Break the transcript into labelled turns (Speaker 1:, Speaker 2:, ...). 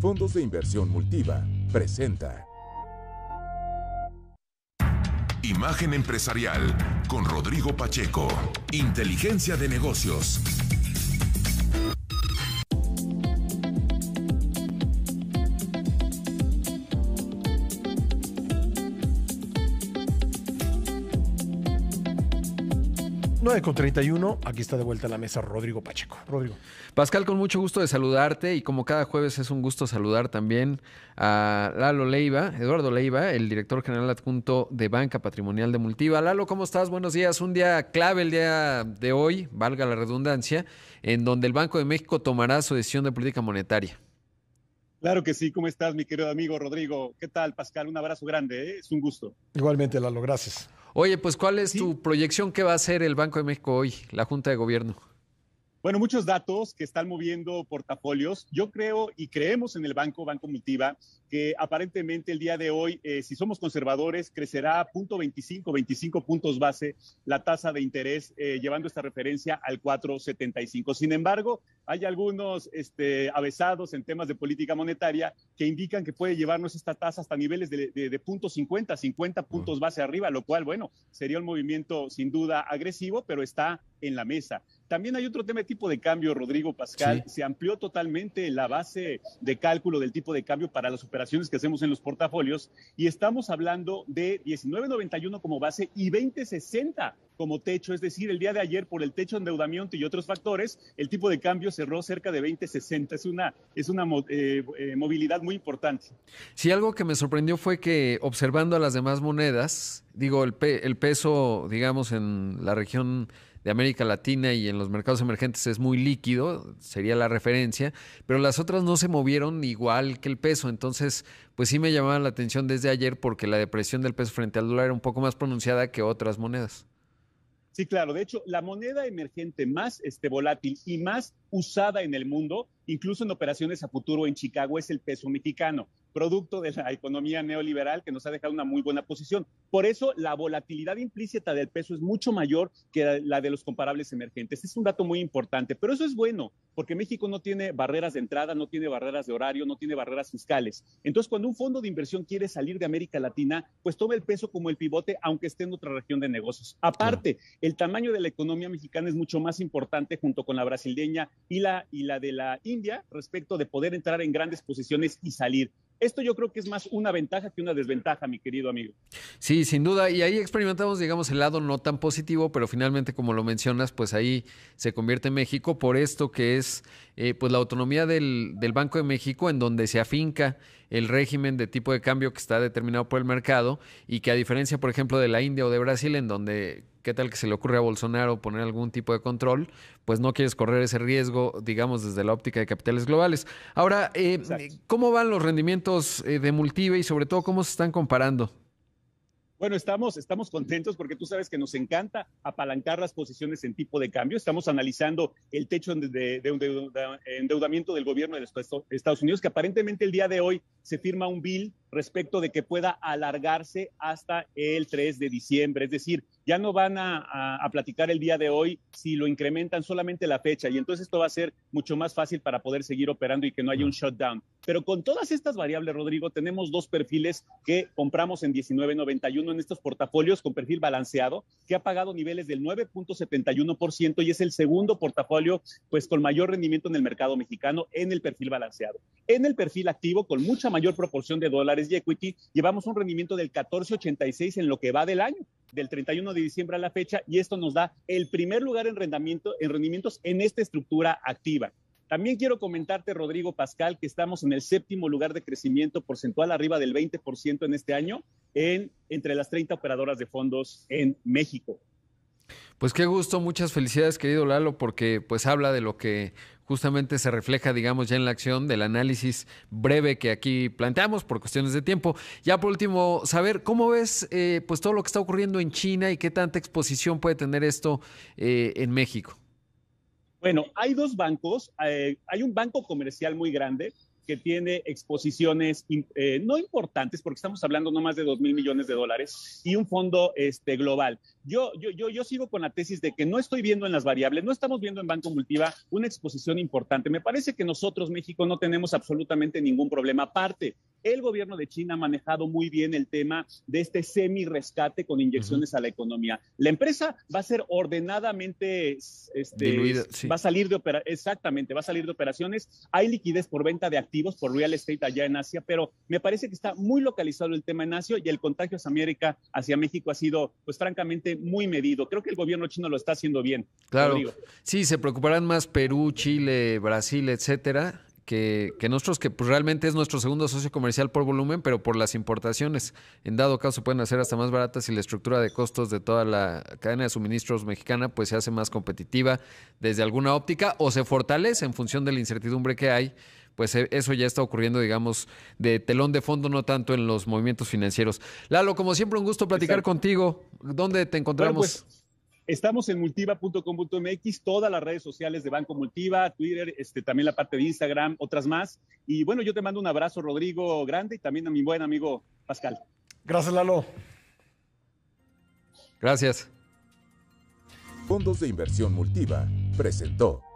Speaker 1: Fondos de Inversión Multiva presenta.
Speaker 2: Imagen empresarial con Rodrigo Pacheco. Inteligencia de negocios.
Speaker 3: 9 con 31, aquí está de vuelta a la mesa Rodrigo Pacheco. Rodrigo.
Speaker 4: Pascal, con mucho gusto de saludarte y como cada jueves es un gusto saludar también a Lalo Leiva, Eduardo Leiva, el director general adjunto de Banca Patrimonial de Multiva. Lalo, ¿cómo estás? Buenos días. Un día clave el día de hoy, valga la redundancia, en donde el Banco de México tomará su decisión de política monetaria.
Speaker 5: Claro que sí, ¿cómo estás, mi querido amigo Rodrigo? ¿Qué tal, Pascal? Un abrazo grande, ¿eh? es un gusto.
Speaker 3: Igualmente, Lalo, gracias.
Speaker 4: Oye, pues ¿cuál es tu proyección? ¿Qué va a hacer el Banco de México hoy, la Junta de Gobierno?
Speaker 5: Bueno, muchos datos que están moviendo portafolios. Yo creo y creemos en el banco, Banco Multiva, que aparentemente el día de hoy, eh, si somos conservadores, crecerá 0.25, 25 puntos base la tasa de interés, eh, llevando esta referencia al 4.75. Sin embargo, hay algunos este, avesados en temas de política monetaria que indican que puede llevarnos esta tasa hasta niveles de, de, de punto 50, 50 puntos base arriba, lo cual, bueno, sería un movimiento sin duda agresivo, pero está en la mesa. También hay otro tema de tipo de cambio, Rodrigo Pascal. Se amplió totalmente la base de cálculo del tipo de cambio para las operaciones que hacemos en los portafolios y estamos hablando de 19.91 como base y 20.60 como techo. Es decir, el día de ayer por el techo de endeudamiento y otros factores, el tipo de cambio cerró cerca de 20.60. Es una, es una eh, eh, movilidad muy importante.
Speaker 4: Sí, algo que me sorprendió fue que observando a las demás monedas, digo, el, pe el peso, digamos, en la región de América Latina y en los mercados emergentes es muy líquido, sería la referencia, pero las otras no se movieron igual que el peso, entonces pues sí me llamaba la atención desde ayer porque la depresión del peso frente al dólar era un poco más pronunciada que otras monedas.
Speaker 5: Sí, claro. De hecho, la moneda emergente más este, volátil y más usada en el mundo, incluso en operaciones a futuro en Chicago, es el peso mexicano, producto de la economía neoliberal que nos ha dejado una muy buena posición. Por eso, la volatilidad implícita del peso es mucho mayor que la de los comparables emergentes. Es un dato muy importante, pero eso es bueno, porque México no tiene barreras de entrada, no tiene barreras de horario, no tiene barreras fiscales. Entonces, cuando un fondo de inversión quiere salir de América Latina, pues toma el peso como el pivote, aunque esté en otra región de negocios. Aparte, el tamaño de la economía mexicana es mucho más importante junto con la brasileña y la, y la de la India respecto de poder entrar en grandes posiciones y salir. Esto yo creo que es más una ventaja que una desventaja, mi querido amigo.
Speaker 4: Sí, sin duda. Y ahí experimentamos, digamos, el lado no tan positivo, pero finalmente, como lo mencionas, pues ahí se convierte en México por esto que es eh, pues la autonomía del, del Banco de México, en donde se afinca el régimen de tipo de cambio que está determinado por el mercado y que a diferencia, por ejemplo, de la India o de Brasil, en donde qué tal que se le ocurre a Bolsonaro poner algún tipo de control, pues no quieres correr ese riesgo, digamos, desde la óptica de capitales globales. Ahora, eh, ¿cómo van los rendimientos eh, de Multive y sobre todo cómo se están comparando?
Speaker 5: Bueno, estamos, estamos contentos porque tú sabes que nos encanta apalancar las posiciones en tipo de cambio. Estamos analizando el techo de, de, de endeudamiento del gobierno de Estados Unidos, que aparentemente el día de hoy se firma un bill respecto de que pueda alargarse hasta el 3 de diciembre. Es decir, ya no van a, a, a, platicar el día de hoy si lo incrementan solamente la fecha y entonces esto va a ser mucho más fácil para poder seguir operando y que no haya un shutdown. Pero con todas estas variables, Rodrigo, tenemos dos perfiles que compramos en 19.91 en estos portafolios con perfil balanceado, que ha pagado niveles del 9.71% y es el segundo portafolio pues con mayor rendimiento en el mercado mexicano en el perfil balanceado. En el perfil activo, con mucha mayor proporción de dólares y equity, llevamos un rendimiento del 14.86 en lo que va del año, del 31 de diciembre a la fecha, y esto nos da el primer lugar en, rendimiento, en rendimientos en esta estructura activa. También quiero comentarte, Rodrigo Pascal, que estamos en el séptimo lugar de crecimiento porcentual, arriba del 20% en este año, en, entre las 30 operadoras de fondos en México.
Speaker 4: Pues qué gusto, muchas felicidades, querido Lalo, porque pues habla de lo que justamente se refleja, digamos, ya en la acción del análisis breve que aquí planteamos por cuestiones de tiempo. Ya por último, saber cómo ves eh, pues todo lo que está ocurriendo en China y qué tanta exposición puede tener esto eh, en México.
Speaker 5: Bueno, hay dos bancos. Eh, hay un banco comercial muy grande que tiene exposiciones eh, no importantes, porque estamos hablando no más de 2 mil millones de dólares, y un fondo este, global. Yo, yo, yo, yo sigo con la tesis de que no estoy viendo en las variables, no estamos viendo en Banco Multiva una exposición importante. Me parece que nosotros, México, no tenemos absolutamente ningún problema. Aparte, el gobierno de China ha manejado muy bien el tema de este semi-rescate con inyecciones a la economía. La empresa va a ser ordenadamente, este, va a salir de exactamente, va a salir de operaciones. Hay liquidez por venta de activos, por real estate allá en Asia, pero me parece que está muy localizado el tema en Asia y el contagio hacia América, hacia México ha sido, pues francamente, muy medido. Creo que el gobierno chino lo está haciendo bien.
Speaker 4: Claro. Sí, se preocuparán más Perú, Chile, Brasil, etcétera que, nosotros, que pues, realmente es nuestro segundo socio comercial por volumen, pero por las importaciones. En dado caso pueden hacer hasta más baratas y la estructura de costos de toda la cadena de suministros mexicana pues se hace más competitiva desde alguna óptica o se fortalece en función de la incertidumbre que hay pues eh, eso ya está ocurriendo, digamos, de telón de fondo, no tanto en los movimientos financieros. Lalo, como siempre, un gusto platicar contigo. ¿Dónde te encontramos?
Speaker 5: Pues, Estamos en multiva.com.mx, todas las redes sociales de Banco Multiva, Twitter, este, también la parte de Instagram, otras más. Y bueno, yo te mando un abrazo, Rodrigo, grande, y también a mi buen amigo Pascal.
Speaker 3: Gracias, Lalo.
Speaker 4: Gracias.
Speaker 1: Fondos de Inversión Multiva presentó.